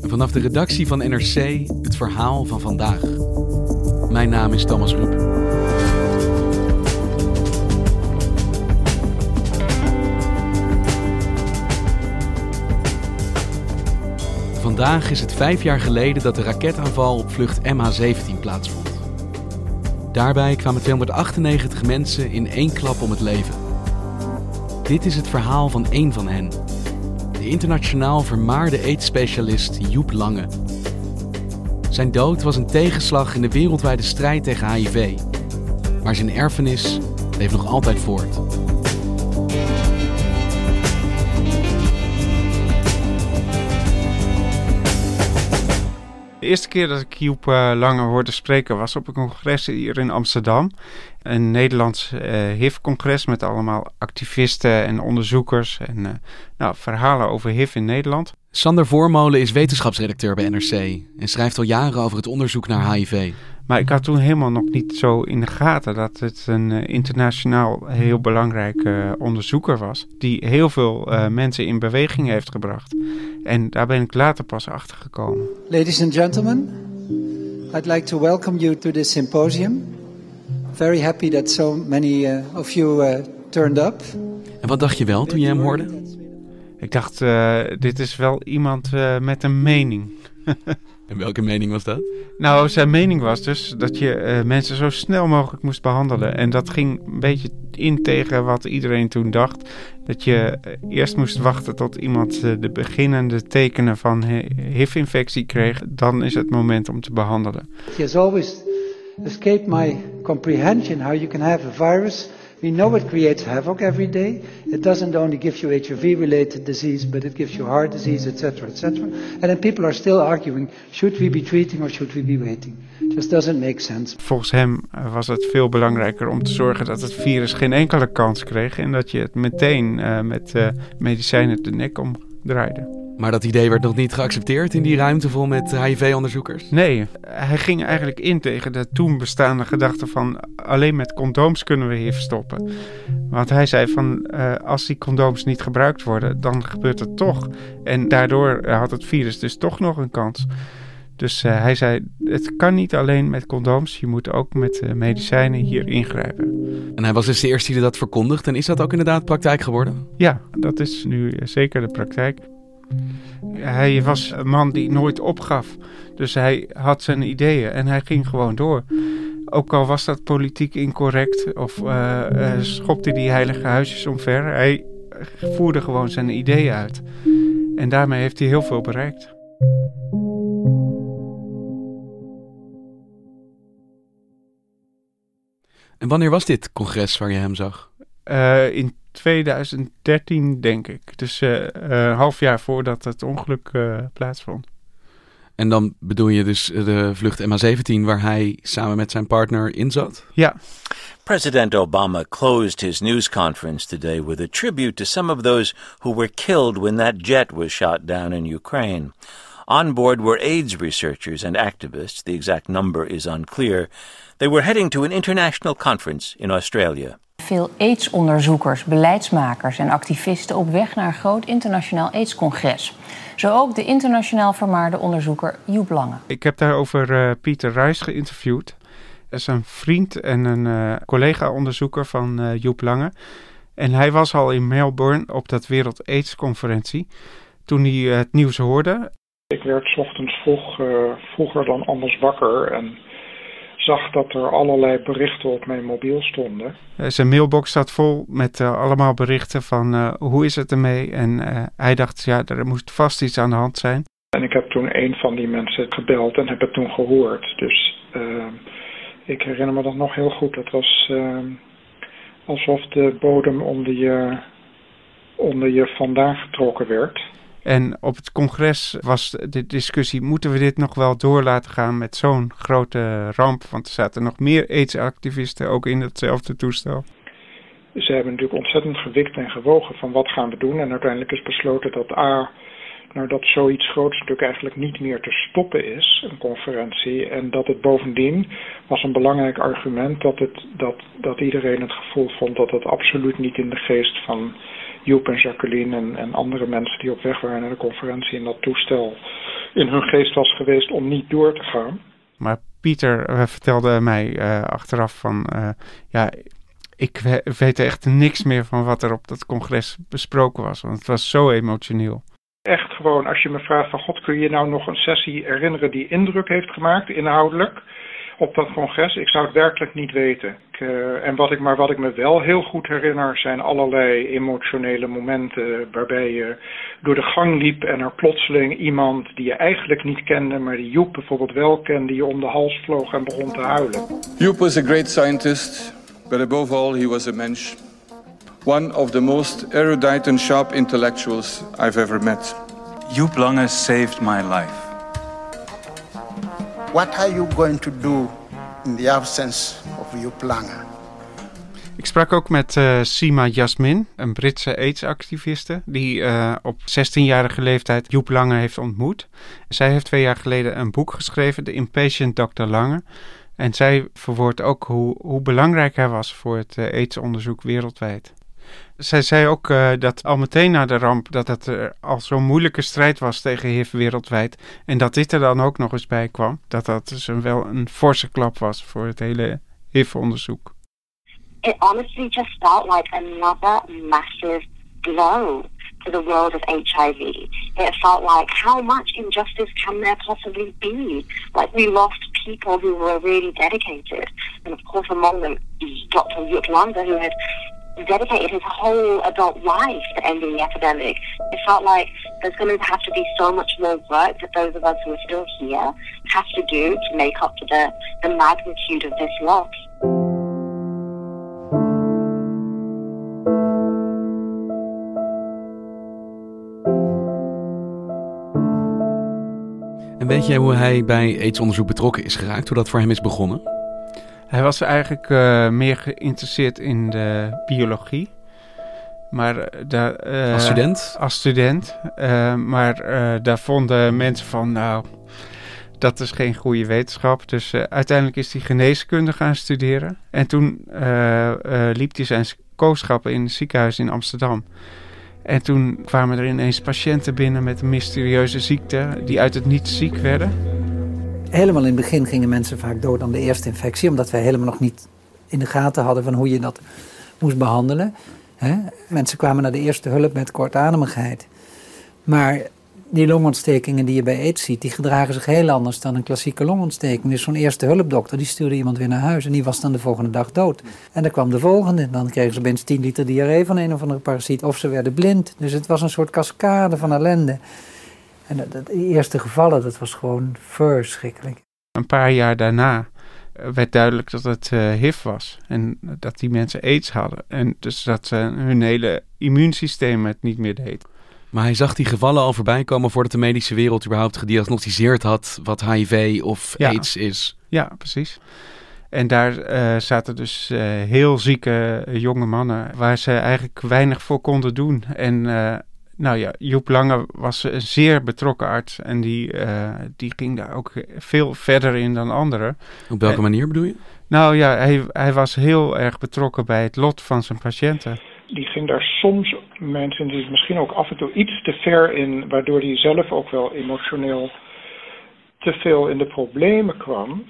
Vanaf de redactie van NRC het verhaal van vandaag. Mijn naam is Thomas Rup. Vandaag is het vijf jaar geleden dat de raketaanval op vlucht MH17 plaatsvond. Daarbij kwamen 298 mensen in één klap om het leven. Dit is het verhaal van één van hen. Internationaal vermaarde aids-specialist Joep Lange. Zijn dood was een tegenslag in de wereldwijde strijd tegen HIV. Maar zijn erfenis leeft nog altijd voort. Eerste keer dat ik Joep uh, Lange hoorde spreken was op een congres hier in Amsterdam. Een Nederlands HIV-congres met allemaal activisten en onderzoekers en uh, nou, verhalen over HIV in Nederland. Sander Voormolen is wetenschapsredacteur bij NRC en schrijft al jaren over het onderzoek naar HIV. Maar ik had toen helemaal nog niet zo in de gaten dat het een uh, internationaal heel belangrijke uh, onderzoeker was. Die heel veel uh, mensen in beweging heeft gebracht. En daar ben ik later pas achter gekomen. Ladies and gentlemen, I'd like to welcome you to this symposium. Very happy that so many of you turned up. En wat dacht je wel toen je hem hoorde? Ik dacht, dit is wel iemand met een mening. En welke mening was dat? Nou, zijn mening was dus dat je uh, mensen zo snel mogelijk moest behandelen. En dat ging een beetje in tegen wat iedereen toen dacht. Dat je eerst moest wachten tot iemand uh, de beginnende tekenen van HIV-infectie kreeg. Dan is het moment om te behandelen. He has always escaped my comprehension how you can have a virus We know it creates havoc every day. It doesn't only give you HIV-related disease, but it gives you heart disease, etc., etc. And then people are still arguing: should we be treating or should we be waiting? Just doesn't make sense. Volgens hem was het veel belangrijker om te zorgen dat het virus geen enkele kans kreeg en dat je het meteen uh, met uh, medicijnen de nek omdraaide. Maar dat idee werd nog niet geaccepteerd in die ruimte vol met HIV-onderzoekers? Nee, hij ging eigenlijk in tegen de toen bestaande gedachte van alleen met condooms kunnen we HIV stoppen. Want hij zei van uh, als die condooms niet gebruikt worden, dan gebeurt het toch. En daardoor had het virus dus toch nog een kans. Dus uh, hij zei, het kan niet alleen met condooms, je moet ook met uh, medicijnen hier ingrijpen. En hij was dus de eerste die dat verkondigt. En is dat ook inderdaad praktijk geworden? Ja, dat is nu zeker de praktijk. Hij was een man die nooit opgaf. Dus hij had zijn ideeën en hij ging gewoon door. Ook al was dat politiek incorrect of uh, uh, schopte die heilige huisjes omver. Hij voerde gewoon zijn ideeën uit. En daarmee heeft hij heel veel bereikt. En wanneer was dit congres waar je hem zag? Uh, in 2013, denk ik. Dus uh, een half jaar voordat het ongeluk uh, plaatsvond. En dan bedoel je dus de vlucht MH17 waar hij samen met zijn partner in zat? Ja. President Obama closed his news conference today with a tribute to some of those who were killed when that jet was shot down in Ukraine. On board were AIDS researchers and activists. The exact number is unclear. They were heading to an international conference in Australia. Veel AIDS-onderzoekers, beleidsmakers en activisten op weg naar een groot internationaal AIDS-congres. Zo ook de internationaal vermaarde onderzoeker Joep Lange. Ik heb daarover uh, Pieter Ruijs geïnterviewd. Dat is een vriend en een uh, collega-onderzoeker van uh, Joep Lange. En hij was al in Melbourne op dat Wereld AIDS-conferentie toen hij het nieuws hoorde. Ik werd 's ochtends vroeg, vroeger dan anders wakker en zag dat er allerlei berichten op mijn mobiel stonden. Zijn mailbox zat vol met uh, allemaal berichten van uh, hoe is het ermee. En uh, hij dacht, ja, er moest vast iets aan de hand zijn. En ik heb toen een van die mensen gebeld en heb het toen gehoord. Dus ik herinner me dat nog heel goed. Het was alsof de bodem onder je, onder je vandaan getrokken werd. En op het congres was de discussie: moeten we dit nog wel door laten gaan met zo'n grote ramp? Want er zaten nog meer AIDS-activisten ook in hetzelfde toestel. Ze hebben natuurlijk ontzettend gewikt en gewogen van wat gaan we doen. En uiteindelijk is besloten dat A nou, dat zoiets groots natuurlijk eigenlijk niet meer te stoppen is, een conferentie. En dat het bovendien was een belangrijk argument dat, het, dat, dat iedereen het gevoel vond dat het absoluut niet in de geest van Joep en Jacqueline en, en andere mensen die op weg waren naar de conferentie in dat toestel in hun geest was geweest om niet door te gaan. Maar Pieter uh, vertelde mij uh, achteraf van, uh, ja, ik weet echt niks meer van wat er op dat congres besproken was, want het was zo emotioneel echt gewoon, als je me vraagt van God, kun je nou nog een sessie herinneren die indruk heeft gemaakt, inhoudelijk, op dat congres? Ik zou het werkelijk niet weten. Ik, uh, en wat ik, maar wat ik me wel heel goed herinner, zijn allerlei emotionele momenten waarbij je door de gang liep en er plotseling iemand die je eigenlijk niet kende, maar die Joep bijvoorbeeld wel kende, je om de hals vloog en begon te huilen. Joep was a great scientist, but above all he was a mensch one of the most erudite and sharp intellectuals I've ever met. Joep Lange saved my life. What are you going to do in the absence of Joep Lange? Ik sprak ook met uh, Sima Jasmin, een Britse AIDS-activiste, die uh, op 16-jarige leeftijd Joep Lange heeft ontmoet. Zij heeft twee jaar geleden een boek geschreven, The Impatient Dr. Lange. En zij verwoordt ook hoe, hoe belangrijk hij was voor het uh, AIDS-onderzoek wereldwijd. Zij zei ook uh, dat al meteen na de ramp dat het uh, al zo'n moeilijke strijd was tegen HIV wereldwijd. En dat dit er dan ook nog eens bij kwam. Dat dat dus een, wel een forse klap was voor het hele HIV-onderzoek. It honestly just felt like another massive blow to the world of HIV. It felt like how much injustice can there possibly be? Like we lost people who were really dedicated. And of course among them Dr. Yuk Landa who had dedicated his whole adult life to ending the epidemic. It felt like there's going to have to be so much more work that those of us who are still here have to do to make up to the, the magnitude of this loss. En weet jij hoe hij bij aidsonderzoek betrokken is geraakt, hoe dat voor hem is begonnen? Hij was eigenlijk uh, meer geïnteresseerd in de biologie. Maar de, uh, als student? Als student. Uh, maar daar vonden mensen van, nou, dat is geen goede wetenschap. Dus uiteindelijk is hij geneeskunde gaan studeren. En toen liep hij zijn kooschappen in het ziekenhuis in Amsterdam. En toen kwamen er ineens patiënten binnen met een mysterieuze ziekte, die uit het niets ziek werden helemaal in het begin gingen mensen vaak dood aan de eerste infectie, omdat wij helemaal nog niet in de gaten hadden van hoe je dat moest behandelen. Mensen kwamen naar de eerste hulp met kortademigheid. Maar die longontstekingen die je bij aids ziet, die gedragen zich heel anders dan een klassieke longontsteking. Dus zo'n eerste hulpdokter, die stuurde iemand weer naar huis en die was dan de volgende dag dood. En dan kwam de volgende en dan kregen ze opeens 10 liter diarree van een of andere parasiet of ze werden blind. Dus het was een soort cascade van ellende. En dat, dat, die eerste gevallen, dat was gewoon verschrikkelijk. Een paar jaar daarna eh, werd duidelijk dat het uh, HIV was. En dat die mensen aids hadden. En dus dat uh, hun hele immuunsysteem het niet meer deed. Maar hij zag die gevallen al voorbij komen voordat de medische wereld überhaupt gediagnosticeerd had wat HIV of AIDS is. Ja, precies. En daar uh, zaten dus uh, heel zieke jonge mannen waar ze eigenlijk weinig voor konden doen. En nou ja, Joep Lange was een zeer betrokken arts en die, uh, die ging daar ook veel verder in dan anderen. Op welke manier bedoel je? Nou ja, hij, hij was heel erg betrokken bij het lot van zijn patiënten. Die ging daar soms, mensen misschien ook af en toe iets te ver in, waardoor hij zelf ook wel emotioneel te veel in de problemen kwam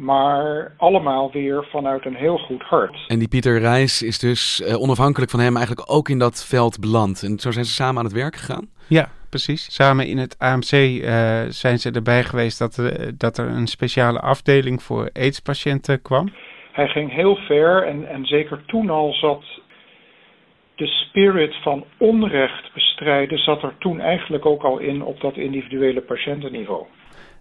maar allemaal weer vanuit een heel goed hart. En die Pieter Reis is dus uh, onafhankelijk van hem eigenlijk ook in dat veld beland. En zo zijn ze samen aan het werk gegaan? Ja, precies. Samen in het AMC uh, eh, zijn ze erbij geweest dat, uh, dat er een speciale afdeling voor AIDS-patiënten kwam. Hij ging heel ver en, en zeker toen al zat de spirit van onrecht bestrijden, zat er toen eigenlijk ook al in op dat individuele patiëntenniveau.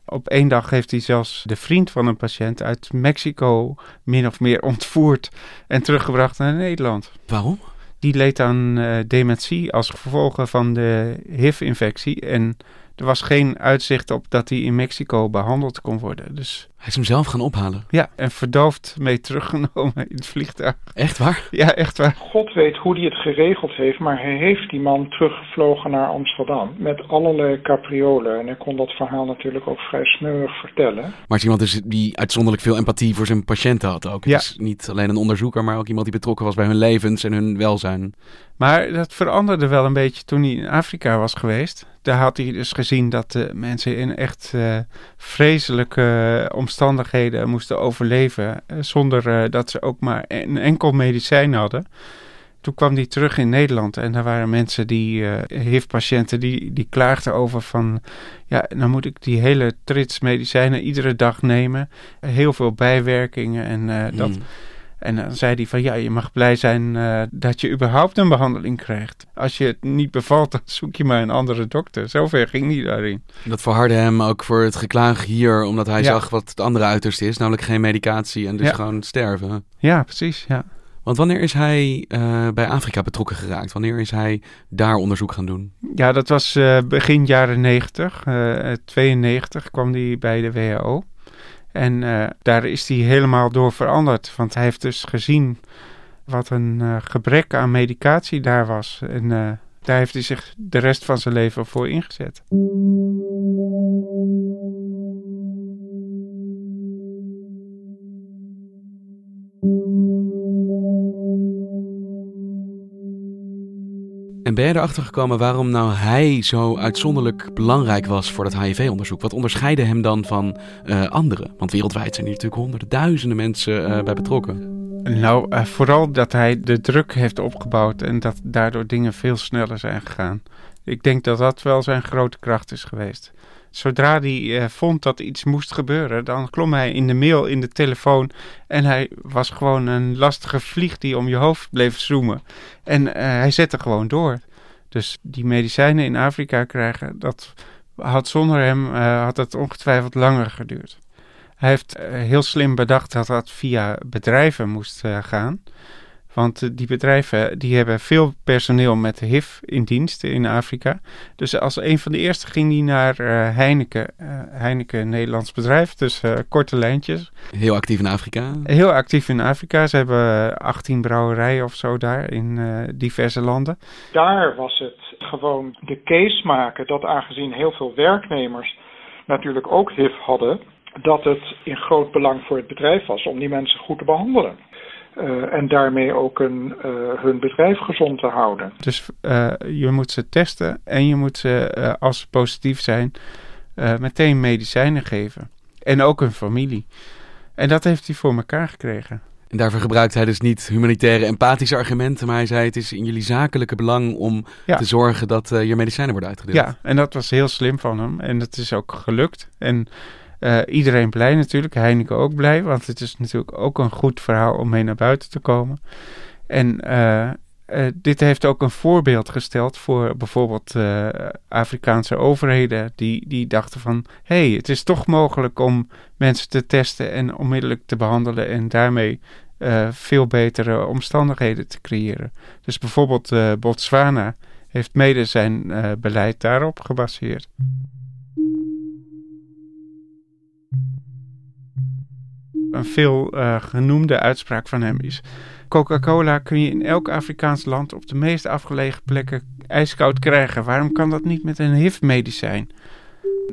Op één dag heeft hij zelfs de vriend van een patiënt uit Mexico min of meer ontvoerd en teruggebracht naar Nederland. Waarom? Die leed aan uh, dementie als gevolg van de HIV-infectie. En er was geen uitzicht op dat hij in Mexico behandeld kon worden. Dus hij is hem zelf gaan ophalen. Ja, en verdoofd mee teruggenomen in het vliegtuig. Echt waar? Ja, echt waar. God weet hoe hij het geregeld heeft, maar hij heeft die man teruggevlogen naar Amsterdam. Met allerlei capriolen. En hij kon dat verhaal natuurlijk ook vrij smeuig vertellen. Maar het is iemand dus die uitzonderlijk veel empathie voor zijn patiënten had ook. Ja. is niet alleen een onderzoeker, maar ook iemand die betrokken was bij hun levens en hun welzijn. Maar dat veranderde wel een beetje toen hij in Afrika was geweest. Daar had hij dus gezien dat de mensen in echt uh, vreselijke omstandigheden omstandigheden moesten overleven. Eh, zonder eh, dat ze ook maar een enkel medicijn hadden. Toen kwam hij terug in Nederland en daar waren mensen die, uh, HIV-patiënten, die, die klaagden over van, ja, dan moet ik die hele trits medicijnen iedere dag nemen. Heel veel bijwerkingen en dat. Hmm. En dan zei hij van ja, je mag blij zijn uh, dat je überhaupt een behandeling krijgt. Als je het niet bevalt, dan zoek je maar een andere dokter. Zover ging hij daarin. Dat verhardde hem ook voor het geklaag hier, omdat hij zag wat het andere uiterste is, namelijk geen medicatie en dus ja. gewoon sterven. Ja, precies. Ja. Want wanneer is hij uh, bij Afrika betrokken geraakt? Wanneer is hij daar onderzoek gaan doen? Ja, dat was uh, begin jaren 90. 92 kwam hij bij de WHO. En uh, daar is hij helemaal door veranderd. Want hij heeft dus gezien wat een uh, gebrek aan medicatie daar was. En uh, daar heeft hij zich de rest van zijn leven voor ingezet. En ben je erachter gekomen waarom nou hij zo uitzonderlijk belangrijk was voor dat HIV-onderzoek? Wat onderscheidde hem dan van uh, anderen? Want wereldwijd zijn hier natuurlijk honderden, duizenden mensen uh, bij betrokken. Nou, uh, vooral dat hij de druk heeft opgebouwd en dat daardoor dingen veel sneller zijn gegaan. Ik denk dat dat wel zijn grote kracht is geweest. Zodra hij uh, vond dat iets moest gebeuren, dan klom hij in de mail, in de telefoon. En hij was gewoon een lastige vlieg die om je hoofd bleef zoomen. En uh, hij zette gewoon door. Dus die medicijnen in Afrika krijgen, dat had zonder hem uh, had het ongetwijfeld langer geduurd. Hij heeft heel slim bedacht dat dat via bedrijven moest gaan. Want die bedrijven die hebben veel personeel met HIV in dienst in Afrika. Dus als een van de eerste ging die naar uh, Heineken. Uh, Heineken, een Nederlands bedrijf, dus uh, korte lijntjes. Heel actief in Afrika? Heel actief in Afrika. Ze hebben 18 brouwerijen of zo daar in diverse landen. Daar was het gewoon de case maken dat aangezien heel veel werknemers natuurlijk ook HIV hadden... dat het in groot belang voor het bedrijf was om die mensen goed te behandelen. Uh, en daarmee ook een, uh, hun bedrijf gezond te houden. Dus uh, je moet ze testen en je moet ze, als ze positief zijn, meteen medicijnen geven. En ook hun familie. En dat heeft hij voor elkaar gekregen. En daarvoor gebruikt hij dus niet humanitaire, empathische argumenten, maar hij zei: Het is in jullie zakelijke belang om ja. te zorgen dat je medicijnen worden uitgedeeld. Ja, en dat was heel slim van hem. En dat is ook gelukt. En uh, iedereen blij natuurlijk, Heineken ook blij, want het is natuurlijk ook een goed verhaal om mee naar buiten te komen. En uh, uh, dit heeft ook een voorbeeld gesteld voor bijvoorbeeld Afrikaanse overheden, die, die dachten van, hey, het is toch mogelijk om mensen te testen en onmiddellijk te behandelen en daarmee veel betere omstandigheden te creëren. Dus bijvoorbeeld Botswana heeft mede zijn beleid daarop gebaseerd. Een veel uh, genoemde uitspraak van hem is: Coca-Cola kun je in elk Afrikaans land op de meest afgelegen plekken ijskoud krijgen. Waarom kan dat niet met een HIV-medicijn?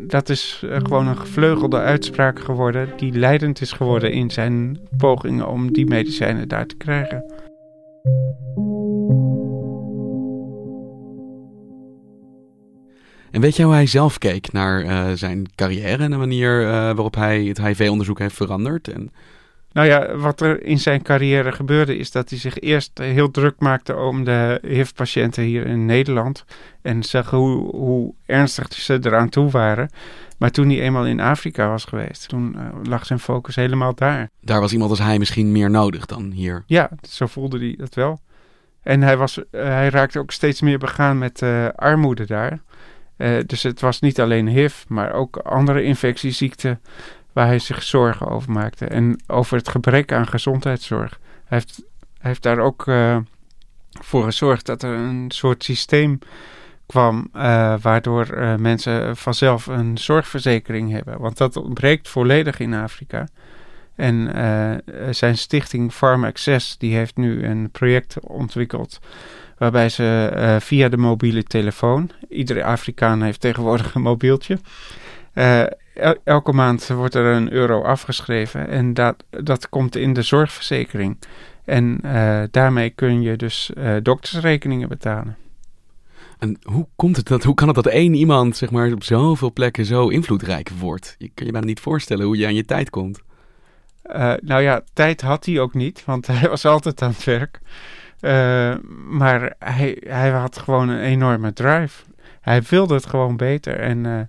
Dat is uh, gewoon een gevleugelde uitspraak geworden, die leidend is geworden in zijn pogingen om die medicijnen daar te krijgen. En weet je hoe hij zelf keek naar uh, zijn carrière en de manier uh, waarop hij het HIV-onderzoek heeft veranderd? En... Nou ja, wat er in zijn carrière gebeurde is dat hij zich eerst heel druk maakte om de HIV-patiënten hier in Nederland. En zag hoe, hoe ernstig ze eraan toe waren. Maar toen hij eenmaal in Afrika was geweest, toen uh, lag zijn focus helemaal daar. Daar was iemand als hij misschien meer nodig dan hier. Ja, zo voelde hij dat wel. En hij, was, hij raakte ook steeds meer begaan met armoede daar. Uh, dus het was niet alleen HIV, maar ook andere infectieziekten waar hij zich zorgen over maakte. En over het gebrek aan gezondheidszorg. Hij heeft, hij heeft daar ook uh, voor gezorgd dat er een soort systeem kwam uh, waardoor mensen vanzelf een zorgverzekering hebben. Want dat ontbreekt volledig in Afrika. En zijn stichting Farm Access die heeft nu een project ontwikkeld waarbij ze via de mobiele telefoon, iedere Afrikaan heeft tegenwoordig een mobieltje, el elke maand wordt er een euro afgeschreven en dat, dat komt in de zorgverzekering. En daarmee kun je dus doktersrekeningen betalen. En hoe komt het dat, hoe kan het dat één iemand, zeg maar, op zoveel plekken zo invloedrijk wordt? Je kan je bijna niet voorstellen hoe je aan je tijd komt. Nou ja, tijd had hij ook niet, want hij was altijd aan het werk. Uh, maar hij, hij had gewoon een enorme drive. Hij wilde het gewoon beter en uh,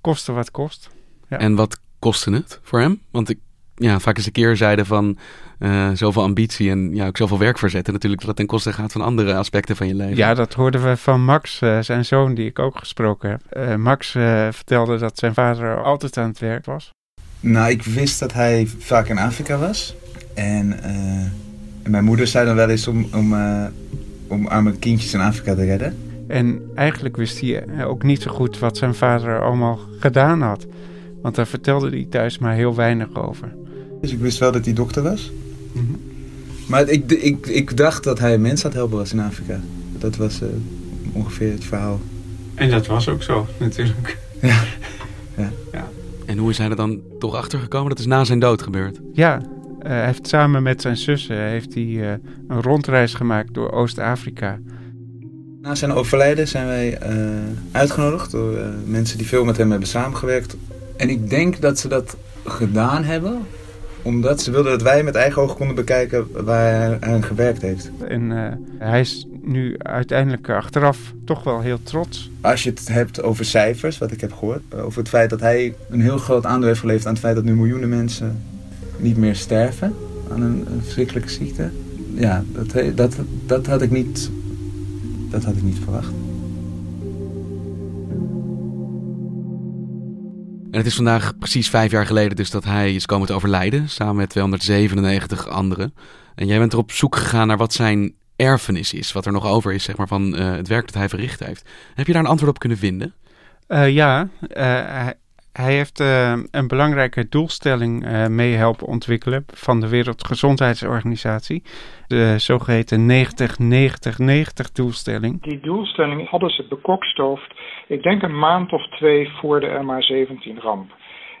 kostte wat kost. Ja. En wat kostte het voor hem? Want ik, ja, vaak eens een keer zeiden van uh, zoveel ambitie en ja, ook zoveel werk verzetten. Natuurlijk dat het ten koste gaat van andere aspecten van je leven. Ja, dat hoorden we van Max, uh, zijn zoon, die ik ook gesproken heb. Uh, Max vertelde dat zijn vader altijd aan het werk was. Nou, ik wist dat hij vaak in Afrika was. En, en mijn moeder zei dan wel eens om, om, om arme kindjes in Afrika te redden. En eigenlijk wist hij ook niet zo goed wat zijn vader allemaal gedaan had. Want daar vertelde hij thuis maar heel weinig over. Dus ik wist wel dat hij dokter was. Mm -hmm. Maar ik, ik, ik dacht dat hij mensen aan het helpen was in Afrika. Dat was uh, ongeveer het verhaal. En dat was ook zo, natuurlijk. Ja. ja. ja. En hoe is hij er dan toch achter gekomen? Dat is na zijn dood gebeurd. Ja, uh, hij heeft samen met zijn zussen heeft hij, uh, een rondreis gemaakt door Oost-Afrika. Na zijn overlijden zijn wij uitgenodigd door mensen die veel met hem hebben samengewerkt. En ik denk dat ze dat gedaan hebben omdat ze wilden dat wij met eigen ogen konden bekijken waar hij aan gewerkt heeft. En uh, hij is nu uiteindelijk achteraf toch wel heel trots. Als je het hebt over cijfers, wat ik heb gehoord. Over het feit dat hij een heel groot aandeel heeft geleverd aan het feit dat nu miljoenen mensen niet meer sterven aan een, een verschrikkelijke ziekte. Ja, dat, dat, dat, had ik niet, dat had ik niet verwacht. En het is vandaag precies vijf jaar geleden dus dat hij is komen te overlijden, samen met 297 anderen. En jij bent er op zoek gegaan naar wat zijn erfenis is, wat er nog over is zeg maar, van uh, het werk dat hij verricht heeft. Heb je daar een antwoord op kunnen vinden? Uh, ja, uh, hij, heeft een belangrijke doelstelling mee helpen ontwikkelen van de Wereldgezondheidsorganisatie. De zogeheten 90-90-90 doelstelling. Die doelstelling hadden ze bekokstoofd ik denk een maand of twee voor de MH17-ramp.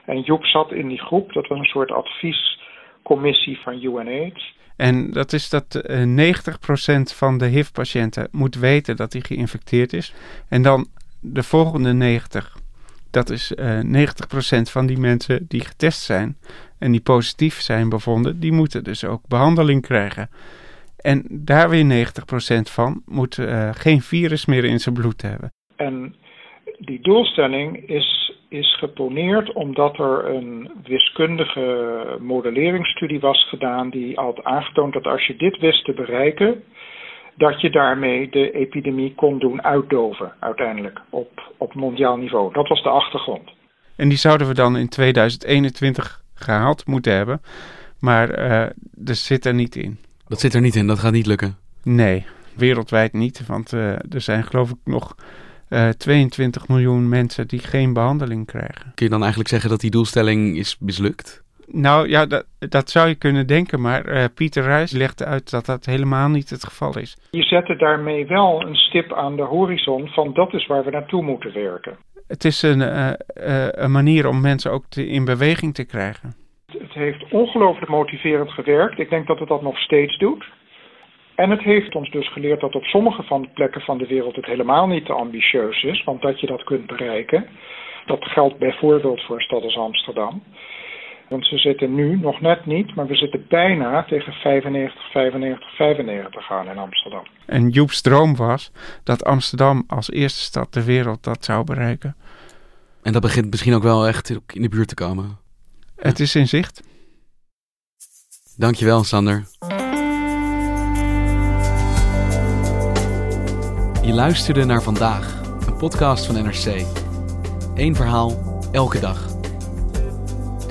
En Joep zat in die groep, dat was een soort adviescommissie van UNAIDS. En dat is dat uh, 90% van de HIV-patiënten moet weten dat hij geïnfecteerd is. En dan de volgende 90. Dat is uh, 90% van die mensen die getest zijn en die positief zijn bevonden, die moeten dus ook behandeling krijgen. En daar weer 90% van moet uh, geen virus meer in zijn bloed hebben. En die doelstelling is, is geponeerd omdat er een wiskundige modelleringsstudie was gedaan die had aangetoond dat als je dit wist te bereiken, dat je daarmee de epidemie kon doen uitdoven uiteindelijk op, op mondiaal niveau. Dat was de achtergrond. En die zouden we dan in 2021 gehaald moeten hebben, maar uh, dat zit er niet in. Dat zit er niet in, dat gaat niet lukken? Nee, wereldwijd niet, want uh, er zijn geloof ik nog uh, eh, 22 miljoen mensen die geen behandeling krijgen. Kun je dan eigenlijk zeggen dat die doelstelling is mislukt? Nou ja, dat, dat zou je kunnen denken, maar uh, Pieter Ruijs legde uit dat dat helemaal niet het geval is. Je zette daarmee wel een stip aan de horizon van dat is waar we naartoe moeten werken. Het is een, uh, uh, een manier om mensen ook te, in beweging te krijgen. Het heeft ongelooflijk motiverend gewerkt. Ik denk dat het dat nog steeds doet. En het heeft ons dus geleerd dat op sommige van de plekken van de wereld het helemaal niet te ambitieus is, want dat je dat kunt bereiken. Dat geldt bijvoorbeeld voor een stad als Amsterdam. Want we zitten nu nog net niet, maar we zitten bijna tegen 95, 95, 95 aan in Amsterdam. En Joep's droom was dat Amsterdam als eerste stad ter wereld dat zou bereiken. En dat begint misschien ook wel echt in de buurt te komen. Het is in zicht. Dankjewel, Sander. Je luisterde naar vandaag, een podcast van NRC. Eén verhaal, elke dag.